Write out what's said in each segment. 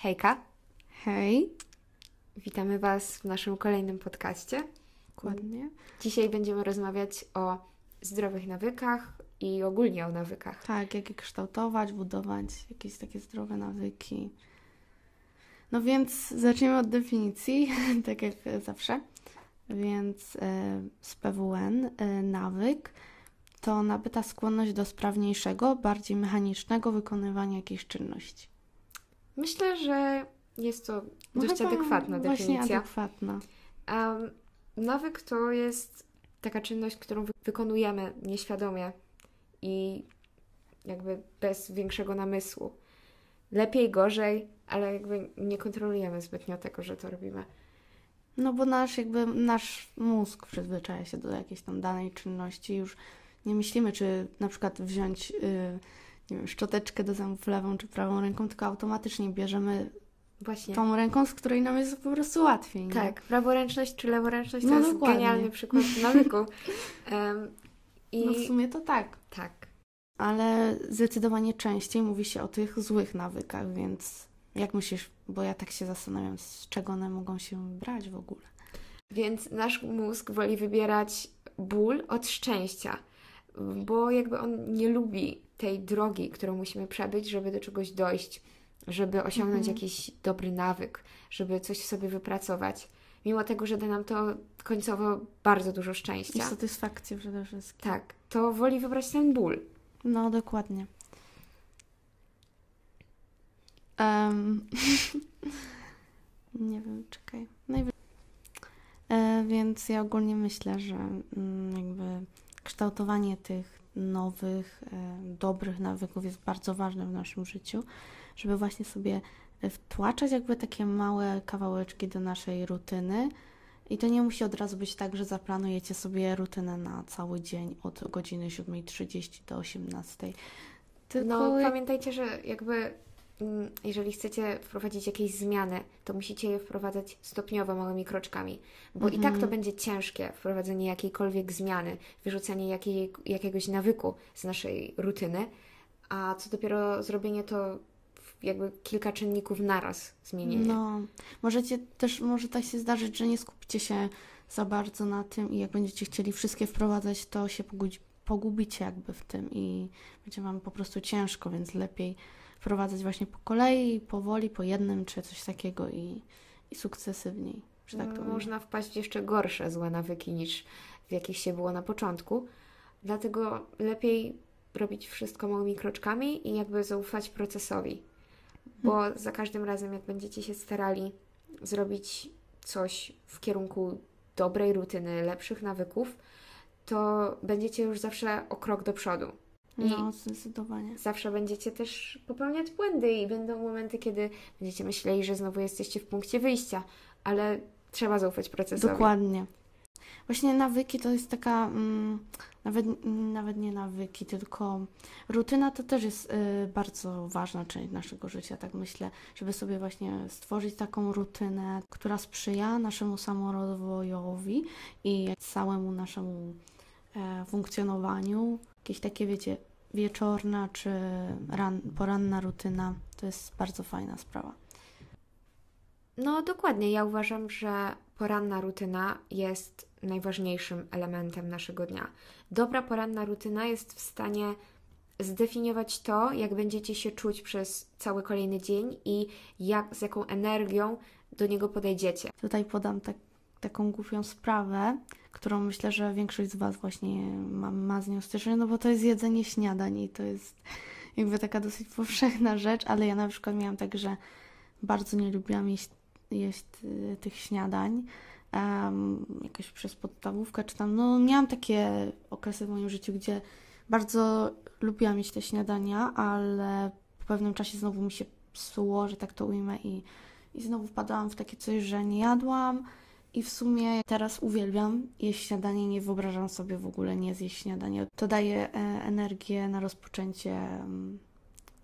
Hejka, Hej, witamy Was w naszym kolejnym podcaście. dokładnie. Dzisiaj będziemy rozmawiać o zdrowych nawykach i ogólnie o nawykach. Tak, jak je kształtować, budować jakieś takie zdrowe nawyki. No więc zaczniemy od definicji, tak jak zawsze. Więc e, z PWN e, nawyk to nabyta skłonność do sprawniejszego, bardziej mechanicznego wykonywania jakiejś czynności. Myślę, że jest to No dość adekwatna definicja. adekwatna. Um, nawyk to jest taka czynność, którą wy- wykonujemy nieświadomie i jakby bez większego namysłu. Lepiej, gorzej, ale jakby nie kontrolujemy zbytnio tego, że to robimy. No bo nasz jakby nasz mózg przyzwyczaja się do jakiejś tam danej czynności. Już nie myślimy, czy na przykład wziąć yy, nie wiem, szczoteczkę do zębów lewą czy prawą ręką, tylko automatycznie bierzemy Właśnie. tą ręką, z której nam jest po prostu łatwiej. Nie? Tak, praworęczność czy leworęczność to No jest dokładnie. genialny przykład nawyku. Um, I No w sumie to tak. tak. Ale zdecydowanie częściej mówi się o tych złych nawykach, więc jak myślisz, bo ja tak się zastanawiam, z czego one mogą się brać w ogóle. Więc nasz mózg woli wybierać ból od szczęścia, bo jakby on nie lubi tej drogi, którą musimy przebyć, żeby do czegoś dojść, żeby osiągnąć Mhm. jakiś dobry nawyk, żeby coś w sobie wypracować. Mimo tego, że da nam to końcowo bardzo dużo I szczęścia. satysfakcję przede wszystkim. Tak, to woli wybrać ten ból. No, dokładnie. Em, nie wiem, czekaj. Najwy... E, więc ja ogólnie myślę, że mm, jakby kształtowanie tych nowych, e, dobrych nawyków jest bardzo ważne w naszym życiu, żeby właśnie sobie wtłaczać jakby takie małe kawałeczki do naszej rutyny. I to nie musi od razu być tak, że zaplanujecie sobie rutynę na cały dzień od godziny 7.30 do 18.00. Tylko No, pamiętajcie, że jakby jeżeli chcecie wprowadzić jakieś zmiany, to musicie je wprowadzać stopniowo, małymi kroczkami, bo i tak to Mhm. będzie ciężkie wprowadzenie jakiejkolwiek zmiany, wyrzucenie jakiej, jakiegoś nawyku z naszej rutyny, a co dopiero zrobienie to jakby kilka czynników naraz zmienienie. No, możecie też, może tak się zdarzyć, że nie skupicie się za bardzo na tym i jak będziecie chcieli wszystkie wprowadzać, to się pogubicie jakby w tym i będzie Wam po prostu ciężko, więc lepiej wprowadzać właśnie po kolei, powoli, po jednym czy coś takiego i, i sukcesywniej, że tak to ujmę. Można wpaść w jeszcze gorsze złe nawyki niż w jakich się było na początku. Dlatego lepiej robić wszystko małymi kroczkami i jakby zaufać procesowi. Bo za każdym razem, jak będziecie się starali zrobić coś w kierunku dobrej rutyny, lepszych nawyków, to będziecie już zawsze o krok do przodu. I No, zdecydowanie. zawsze będziecie też popełniać błędy i będą momenty, kiedy będziecie myśleli, że znowu jesteście w punkcie wyjścia, ale trzeba zaufać procesowi. Dokładnie. Właśnie nawyki to jest taka, mm, nawet, nawet nie nawyki, tylko rutyna to też jest y, bardzo ważna część naszego życia, tak myślę, żeby sobie właśnie stworzyć taką rutynę, która sprzyja naszemu samorozwojowi i całemu naszemu e, funkcjonowaniu. Jakieś takie, wiecie, wieczorna czy ran, poranna rutyna to jest bardzo fajna sprawa. No dokładnie, ja uważam, że poranna rutyna jest najważniejszym elementem naszego dnia. Dobra poranna rutyna jest w stanie zdefiniować to, jak będziecie się czuć przez cały kolejny dzień i jak, z jaką energią do niego podejdziecie. Tutaj podam tak, taką głupią sprawę, którą myślę, że większość z Was właśnie ma, ma z nią styczność, no bo to jest jedzenie śniadań i to jest jakby taka dosyć powszechna rzecz, ale ja na przykład miałam tak, że bardzo nie lubiłam jeść, jeść y, tych śniadań, um, jakoś przez podstawówkę czy tam, no miałam takie okresy w moim życiu, gdzie bardzo lubiłam mieć te śniadania, ale po pewnym czasie znowu mi się psuło, że tak to ujmę i i znowu wpadałam w takie coś, że nie jadłam i w sumie teraz uwielbiam jeść śniadanie, nie wyobrażam sobie w ogóle nie zjeść śniadania. To daje e, energię na rozpoczęcie, mm,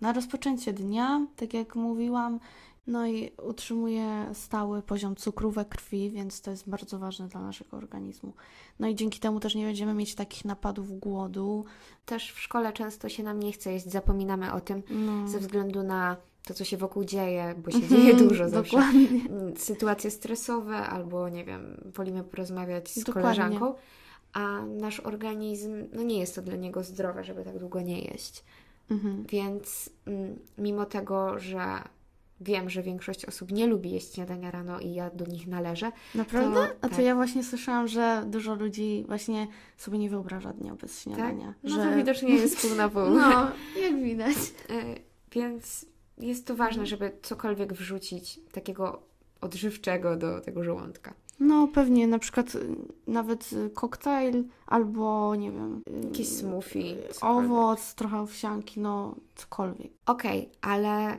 na rozpoczęcie dnia, tak jak mówiłam. No i utrzymuje stały poziom cukru we krwi, więc to jest bardzo ważne dla naszego organizmu. No i dzięki temu też nie będziemy mieć takich napadów głodu. Też w szkole często się nam nie chce jeść, zapominamy o tym No, ze względu na to, co się wokół dzieje, bo się dzieje dużo zawsze. Dokładnie. Mm, Sytuacje stresowe, albo nie wiem, wolimy porozmawiać z Dokładnie. koleżanką, a nasz organizm, no nie jest to dla niego zdrowe, żeby tak długo nie jeść. Mhm. Więc mm, mimo tego, że wiem, że większość osób nie lubi jeść śniadania rano i ja do nich należę, Naprawdę? A to tak. ja właśnie słyszałam, że dużo ludzi właśnie sobie nie wyobraża dnia bez tak? śniadania. No że... to widocznie jest pół na pół. No, jak widać. E, Więc jest to ważne, żeby cokolwiek wrzucić takiego odżywczego do tego żołądka. No pewnie, na przykład y, nawet y, koktajl albo nie wiem. y, Jakiś smoothie. cokolwiek. Owoc, trochę owsianki, no cokolwiek. Okej, ale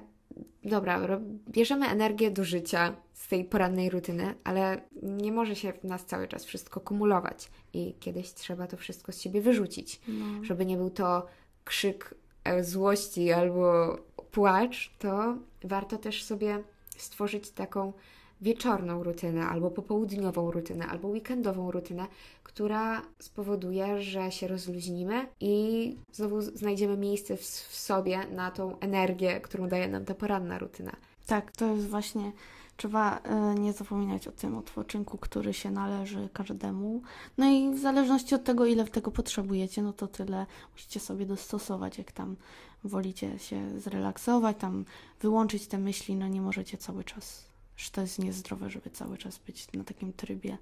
dobra, bierzemy energię do życia z tej porannej rutyny, ale nie może się w nas cały czas wszystko kumulować i kiedyś trzeba to wszystko z siebie wyrzucić, No. żeby nie był to krzyk e, złości albo płacz, to warto też sobie stworzyć taką wieczorną rutynę, albo popołudniową rutynę, albo weekendową rutynę, która spowoduje, że się rozluźnimy i znowu znajdziemy miejsce w, w sobie na tą energię, którą daje nam ta poranna rutyna. Tak, to jest właśnie. Trzeba e, nie zapominać o tym odpoczynku, który się należy każdemu. No i w zależności od tego, ile tego potrzebujecie, no to tyle musicie sobie dostosować, jak tam wolicie się zrelaksować, tam wyłączyć te myśli, no nie możecie cały czas, że to jest niezdrowe, żeby cały czas być na takim trybie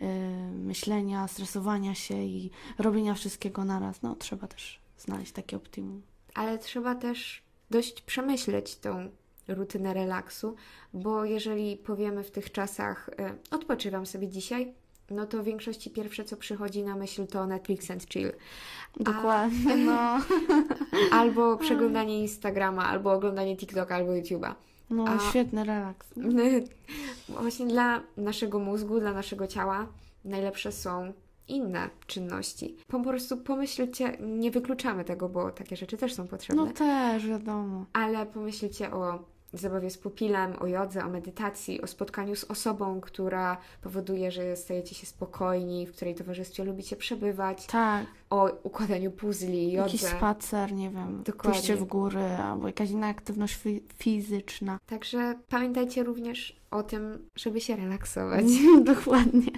e, myślenia, stresowania się i robienia wszystkiego naraz. No trzeba też znaleźć takie optimum. Ale trzeba też dość przemyśleć tą rutynę relaksu, bo jeżeli powiemy w tych czasach e, odpoczywam sobie dzisiaj, no to w większości pierwsze, co przychodzi na myśl, to Netflix and chill. Dokładnie, no. Albo przeglądanie Instagrama, albo oglądanie TikToka, albo YouTube'a. No, A- świetny relaks. Właśnie dla naszego mózgu, dla naszego ciała najlepsze są inne czynności. Po prostu pomyślcie, nie wykluczamy tego, bo takie rzeczy też są potrzebne, No też, wiadomo. ale pomyślcie o zabawie z pupilem, o jodze, o medytacji, o spotkaniu z osobą, która powoduje, że stajecie się spokojni, w której towarzystwie lubicie przebywać, Tak, o układaniu puzli, jakiś jodze. spacer, nie wiem, Dokładnie. pójście w góry albo jakaś inna aktywność fi- fizyczna. Także pamiętajcie również o tym, żeby się relaksować. Dokładnie.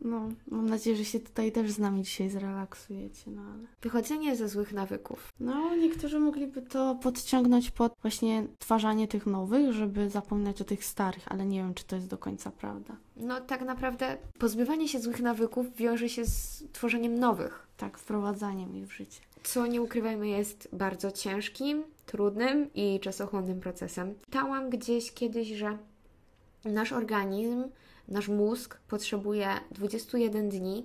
No, mam nadzieję, że się tutaj też z nami dzisiaj zrelaksujecie, no ale... Wychodzenie ze złych nawyków. No, niektórzy mogliby to podciągnąć pod właśnie twarzanie tych nowych, żeby zapominać o tych starych, ale nie wiem, czy to jest do końca prawda. No tak naprawdę pozbywanie się złych nawyków wiąże się z tworzeniem nowych, Tak, wprowadzaniem ich w życie. co nie ukrywajmy jest bardzo ciężkim, trudnym i czasochłonnym procesem. Czytałam gdzieś kiedyś, że nasz organizm, nasz mózg potrzebuje 21 dni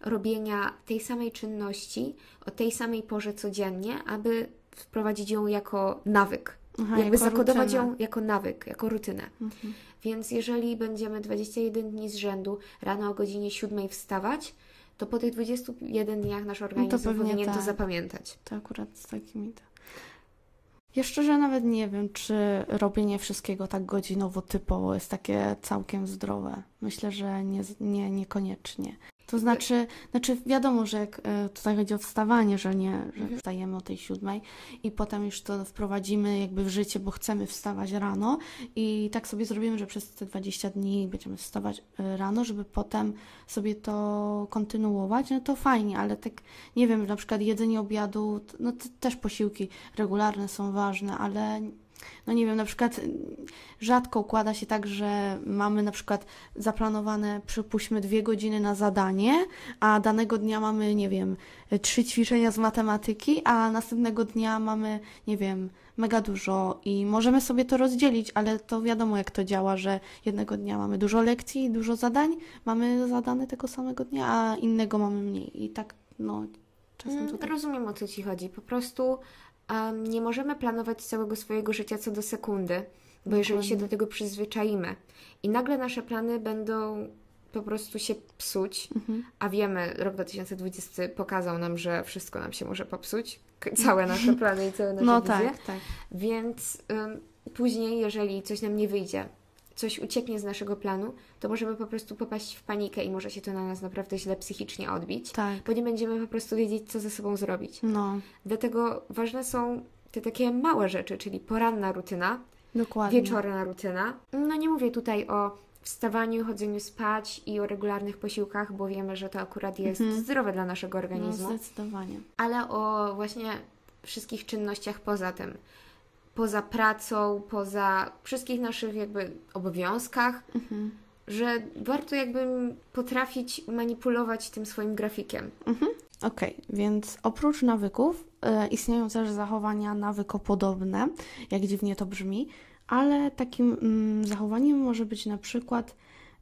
robienia tej samej czynności o tej samej porze codziennie, aby wprowadzić ją jako nawyk. Aha, Jakby jako zakodować rutynę. ją jako nawyk, jako rutynę. Mhm. Więc jeżeli będziemy 21 dni z rzędu rano o godzinie 7 wstawać, to po tych 21 dniach nasz organizm pewnie powinien to tak. zapamiętać. To akurat z takimi to. Ja szczerze nawet nie wiem, czy robienie wszystkiego tak godzinowo typowo jest takie całkiem zdrowe. Myślę, że nie, nie, niekoniecznie. To znaczy, znaczy wiadomo, że jak e, tutaj chodzi o wstawanie, że nie, że Mhm. wstajemy o tej siódmej i potem już to wprowadzimy jakby w życie, bo chcemy wstawać rano i tak sobie zrobimy, że przez te 20 dni będziemy wstawać e, rano, żeby potem sobie to kontynuować, no to fajnie, ale tak nie wiem, na przykład jedzenie obiadu, no też posiłki regularne są ważne, ale no nie wiem, na przykład y, rzadko układa się tak, że mamy na przykład zaplanowane, przypuśćmy, dwie godziny na zadanie, a danego dnia mamy, nie wiem, trzy ćwiczenia z matematyki, a następnego dnia mamy, nie wiem, mega dużo i możemy sobie to rozdzielić, ale to wiadomo jak to działa, że jednego dnia mamy dużo lekcji, dużo zadań, mamy zadane tego samego dnia, a innego mamy mniej i tak, no, czasem to Mm, tak. Rozumiem o co Ci chodzi. Po prostu em, nie możemy planować całego swojego życia co do sekundy, bo jeżeli się do tego przyzwyczaimy i nagle nasze plany będą po prostu się psuć, Mhm. a wiemy, rok 2020 pokazał nam, że wszystko nam się może popsuć, całe nasze plany i całe nasze No wizje. tak, tak. Więc ym, później, jeżeli coś nam nie wyjdzie, coś ucieknie z naszego planu, to możemy po prostu popaść w panikę i może się to na nas naprawdę źle psychicznie odbić, Tak. bo nie będziemy po prostu wiedzieć, co ze sobą zrobić. No, Dlatego ważne są te takie małe rzeczy, czyli poranna rutyna, Dokładnie. wieczorna rutyna. No nie mówię tutaj o wstawaniu, chodzeniu spać i o regularnych posiłkach, bo wiemy, że to akurat jest Mhm. zdrowe dla naszego No, organizmu, zdecydowanie. ale o właśnie wszystkich czynnościach poza tym. Poza pracą, poza wszystkich naszych jakby obowiązkach, Mhm. że warto jakby potrafić manipulować tym swoim grafikiem. Okej, więc oprócz nawyków e, istnieją też zachowania nawykopodobne, jak dziwnie to brzmi, ale takim mm, zachowaniem może być na przykład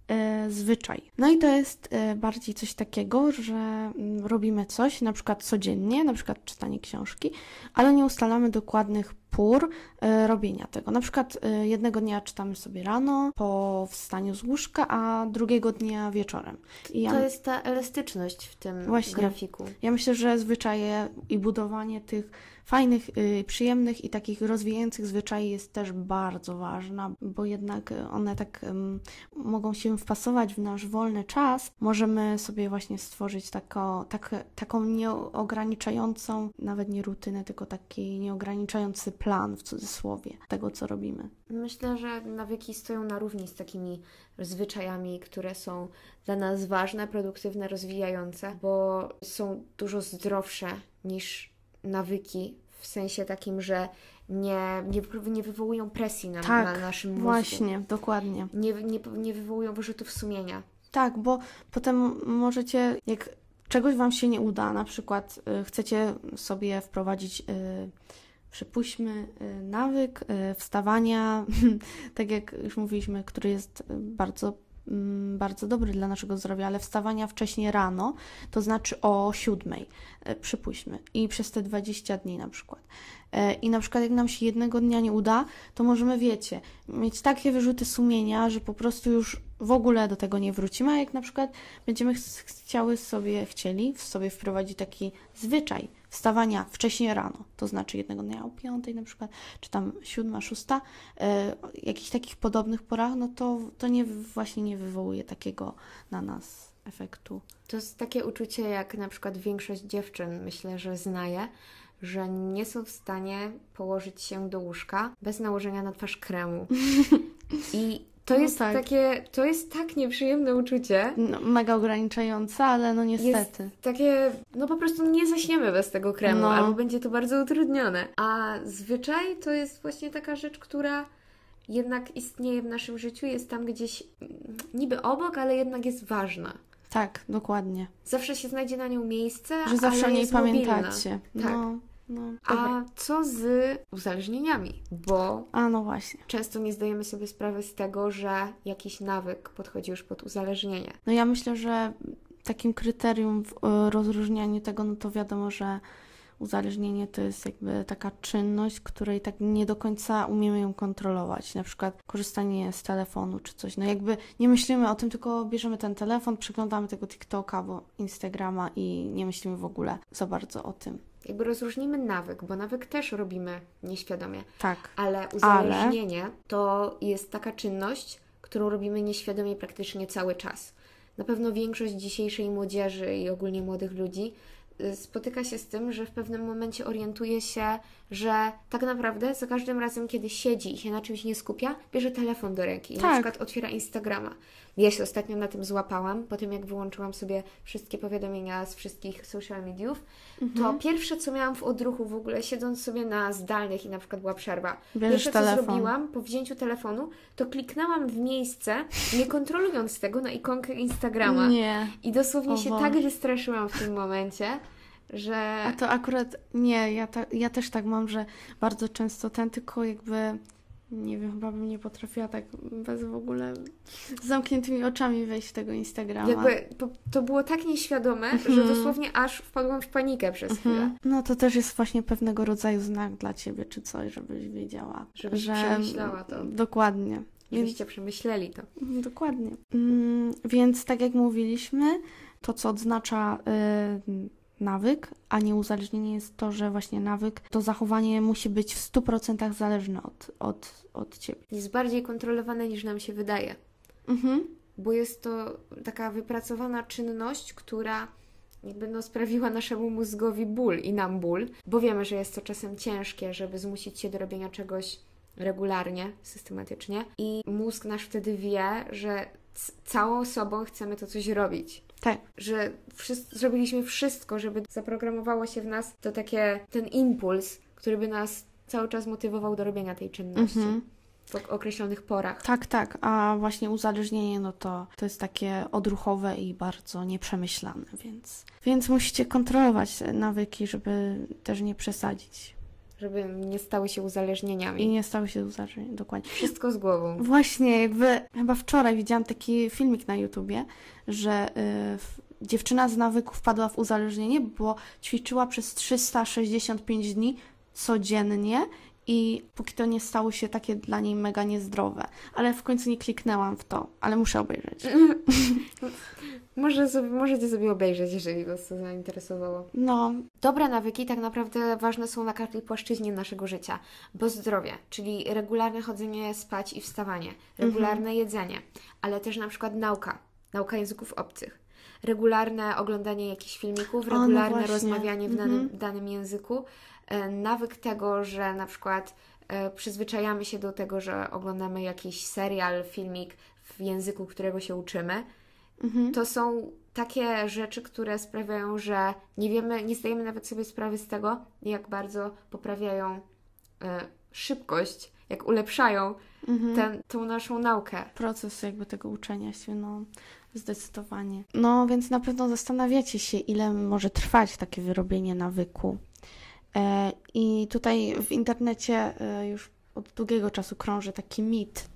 e, zwyczaj. No i to jest e, bardziej coś takiego, że mm, robimy coś, na przykład codziennie, na przykład czytanie książki, ale nie ustalamy dokładnych pór e, robienia tego. Na przykład e, jednego dnia czytamy sobie rano po wstaniu z łóżka, a drugiego dnia wieczorem. I ja To jest ta elastyczność w tym Właśnie. grafiku. ja myślę, że zwyczaje i budowanie tych fajnych, y, przyjemnych i takich rozwijających zwyczai jest też bardzo ważna, bo jednak one tak mogą się wpasować w nasz wolny czas. Możemy sobie właśnie stworzyć tako, tak, taką nieograniczającą, nawet nie rutynę, tylko taki nieograniczający plan w cudzysłowie tego, co robimy. Myślę, że nawyki stoją na równi z takimi zwyczajami, które są dla nas ważne, produktywne, rozwijające, bo są dużo zdrowsze niż nawyki, w sensie takim, że nie, nie, nie wywołują presji na, Tak, na naszym mózgu. Właśnie, dokładnie. Nie, nie, nie wywołują wyrzutów sumienia. Tak, bo potem możecie, jak czegoś Wam się nie uda, na przykład y, chcecie sobie wprowadzić, y, przypuśćmy, y, nawyk y, wstawania, tak jak już mówiliśmy, który jest y, bardzo, mm, bardzo dobry dla naszego zdrowia, ale wstawania wcześniej rano, to znaczy o siódmej, przypuśćmy, i przez te 20 dni na przykład. I na przykład, jak nam się jednego dnia nie uda, to możemy, wiecie, mieć takie wyrzuty sumienia, że po prostu już w ogóle do tego nie wrócimy. A jak na przykład będziemy ch- chciały sobie, chcieli w sobie wprowadzić taki zwyczaj wstawania wcześniej rano, to znaczy jednego dnia o piątej na przykład, czy tam siódma, szósta, e, jakichś takich podobnych porach, no to, to nie, właśnie nie wywołuje takiego na nas efektu. To jest takie uczucie, jak na przykład większość dziewczyn, myślę, że znaje, że nie są w stanie położyć się do łóżka bez nałożenia na twarz kremu. I to No jest tak. takie, to jest tak nieprzyjemne uczucie. No, mega ograniczające, ale no niestety. Takie, no po prostu nie zaśniemy bez tego kremu, No. albo będzie to bardzo utrudnione. A zwyczaj to jest właśnie taka rzecz, która jednak istnieje w naszym życiu, jest tam gdzieś mm, niby obok, ale jednak jest ważna. Tak, dokładnie. Zawsze się znajdzie na nią miejsce, Że zawsze o niej jest mobilna. pamiętacie. Tak. No, no. A co z uzależnieniami? Bo A no właśnie. często nie zdajemy sobie sprawy z tego, że jakiś nawyk podchodzi już pod uzależnienie. No ja myślę, że takim kryterium w e, rozróżnianiu tego, no to wiadomo, że uzależnienie to jest jakby taka czynność, której tak nie do końca umiemy ją kontrolować. Na przykład korzystanie z telefonu czy coś. No jakby nie myślimy o tym, tylko bierzemy ten telefon, przeglądamy tego TikToka albo Instagrama i nie myślimy w ogóle za bardzo o tym. Jakby rozróżnimy nawyk, bo nawyk też robimy nieświadomie, Tak. ale uzależnienie to jest taka czynność, którą robimy nieświadomie praktycznie cały czas. Na pewno większość dzisiejszej młodzieży i ogólnie młodych ludzi y, spotyka się z tym, że w pewnym momencie orientuje się, że tak naprawdę za każdym razem, kiedy siedzi i się na czymś nie skupia, bierze telefon do ręki i na Tak. przykład otwiera Instagrama. Ja się ostatnio na tym złapałam, po tym jak wyłączyłam sobie wszystkie powiadomienia z wszystkich social mediów, to pierwsze co miałam w odruchu w ogóle, siedząc sobie na zdalnych i na przykład była przerwa, Bierzesz pierwsze co telefon. zrobiłam po wzięciu telefonu, to kliknęłam w miejsce, nie kontrolując tego na ikonkę Instagrama. Nie. I dosłownie O się tak wystraszyłam w tym momencie, że A to akurat nie, ja, ta, ja też tak mam, że bardzo często ten tylko jakby, nie wiem, chyba bym nie potrafiła tak bez w ogóle z zamkniętymi oczami wejść w tego Instagrama. jakby to, to było tak nieświadome, że Mhm. dosłownie aż wpadłam w panikę przez chwilę. Mhm. No to też jest właśnie pewnego rodzaju znak dla ciebie, czy coś, żebyś wiedziała. Żebyś przemyślała to. Dokładnie. Żebyście przemyśleli to. Mhm, dokładnie. Mm, więc tak jak mówiliśmy, to co odznacza y, nawyk, a nie uzależnienie jest to, że właśnie nawyk, to zachowanie musi być w 100% zależne od, od, od ciebie. Jest bardziej kontrolowane niż nam się wydaje. Mhm. bo jest to taka wypracowana czynność, która jakby no sprawiła naszemu mózgowi ból i nam ból, bo wiemy, że jest to czasem ciężkie, żeby zmusić się do robienia czegoś regularnie, systematycznie i mózg nasz wtedy wie, że całą sobą chcemy to coś robić. Tak. Że wszyscy, zrobiliśmy wszystko, żeby zaprogramowało się w nas to takie, ten impuls, który by nas cały czas motywował do robienia tej czynności Mhm. w określonych porach. Tak, tak, a właśnie uzależnienie, no to, to jest takie odruchowe i bardzo nieprzemyślane, więc, więc musicie kontrolować nawyki, żeby też nie przesadzić Żeby nie stały się uzależnieniami. i nie stały się uzależnieniem, dokładnie. Wszystko z głową. Właśnie, jakby chyba wczoraj widziałam taki filmik na YouTubie, że y, dziewczyna z nawyku wpadła w uzależnienie, bo ćwiczyła przez 365 dni codziennie i póki to nie stało się takie dla niej mega niezdrowe. Ale w końcu nie kliknęłam w to, ale muszę obejrzeć. Może sobie, możecie sobie obejrzeć, jeżeli Was to zainteresowało. No, Dobre nawyki tak naprawdę ważne są na każdej płaszczyźnie naszego życia, bo zdrowie, czyli regularne chodzenie spać i wstawanie, regularne jedzenie, ale też na przykład nauka, nauka języków obcych, regularne oglądanie jakichś filmików, no regularne właśnie. rozmawianie w Mhm. danym, danym języku, nawyk tego, że na przykład e, przyzwyczajamy się do tego, że oglądamy jakiś serial, filmik w języku, którego się uczymy, mhm. to są takie rzeczy, które sprawiają, że nie wiemy, nie zdajemy nawet sobie sprawy z tego, jak bardzo poprawiają e, szybkość, jak ulepszają Mhm. ten, tą naszą naukę. proces jakby tego uczenia się, no zdecydowanie. No więc na pewno zastanawiacie się, ile może trwać takie wyrobienie nawyku. E, I tutaj w internecie e, już od długiego czasu krąży taki mit,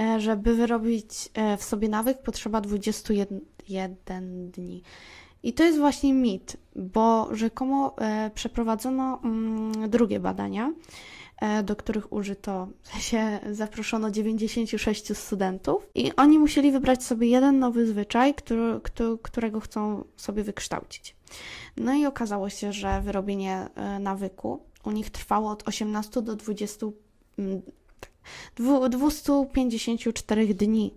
e, żeby wyrobić w sobie nawyk potrzeba 21 dni. I to jest właśnie mit, bo rzekomo przeprowadzono mm, drugie badania, do których użyto, sensie zaproszono 96 studentów i oni musieli wybrać sobie jeden nowy zwyczaj, który, któ- którego chcą sobie wykształcić. No i okazało się, że wyrobienie e, nawyku u nich trwało od 18 do 20, mm, dwu- 254 dni,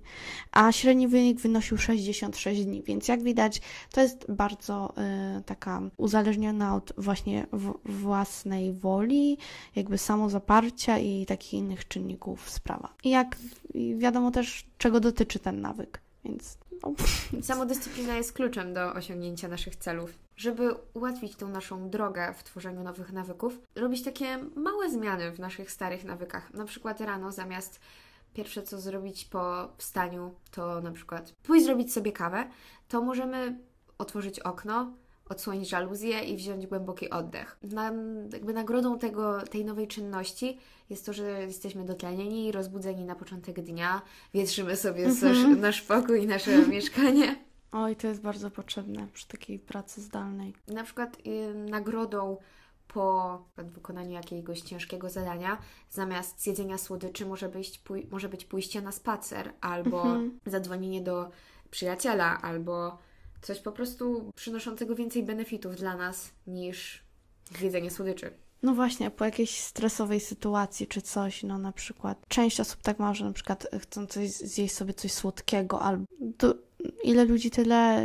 a średni wynik wynosił 66 dni, więc jak widać, to jest bardzo e, taka uzależniona od właśnie własnej woli, jakby samozaparcia i takich innych czynników sprawa. I jak wiadomo też, czego dotyczy ten nawyk, więc no, Samodyscyplina jest kluczem do osiągnięcia naszych celów. Żeby ułatwić tą naszą drogę w tworzeniu nowych nawyków, robić takie małe zmiany w naszych starych nawykach. Na przykład rano zamiast pierwsze co zrobić po wstaniu, to na przykład pójść zrobić sobie kawę, to możemy otworzyć okno, odsłonić żaluzję i wziąć głęboki oddech. Na, jakby nagrodą tego, tej nowej czynności jest to, że jesteśmy dotlenieni i rozbudzeni na początek dnia, wietrzymy sobie Mhm. nasz pokój i nasze mieszkanie. oj, to jest bardzo potrzebne przy takiej pracy zdalnej. Na przykład y, nagrodą po wykonaniu jakiegoś ciężkiego zadania, zamiast zjedzenia słodyczy może być, pój- może być pójście na spacer, albo Mhm. zadzwonienie do przyjaciela, albo coś po prostu przynoszącego więcej benefitów dla nas niż zjedzenie słodyczy. No właśnie, po jakiejś stresowej sytuacji czy coś, no na przykład część osób tak ma, że na przykład chcą coś zjeść sobie coś słodkiego albo to, ile ludzi tyle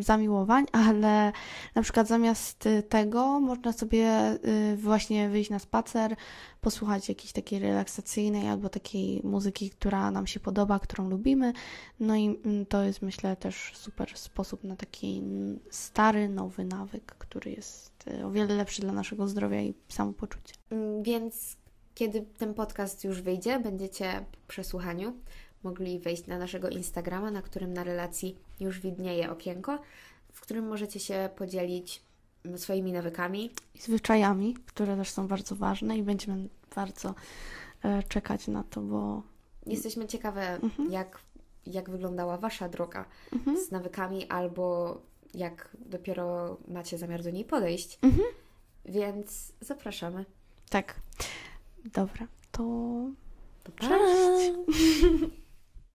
zamiłowań, ale na przykład zamiast y, tego można sobie y, właśnie wyjść na spacer, posłuchać jakiejś takiej relaksacyjnej albo takiej muzyki, która nam się podoba, którą lubimy. No i mm, to jest myślę też super sposób na taki mm, stary, nowy nawyk, który jest y, o wiele lepszy dla naszego zdrowia i samopoczucia. Mm, Więc kiedy ten podcast już wyjdzie, będziecie po przesłuchaniu mogli wejść na naszego Instagrama, na którym na relacji już widnieje okienko, w którym możecie się podzielić mm, swoimi nawykami. I zwyczajami, które też są bardzo ważne i będziemy bardzo e, czekać na to, bo Jesteśmy ciekawe, Mhm. jak, jak wyglądała Wasza droga Mhm. z nawykami, albo jak dopiero macie zamiar do niej podejść. Mhm. Więc zapraszamy. tak. Dobra, to pa. cześć!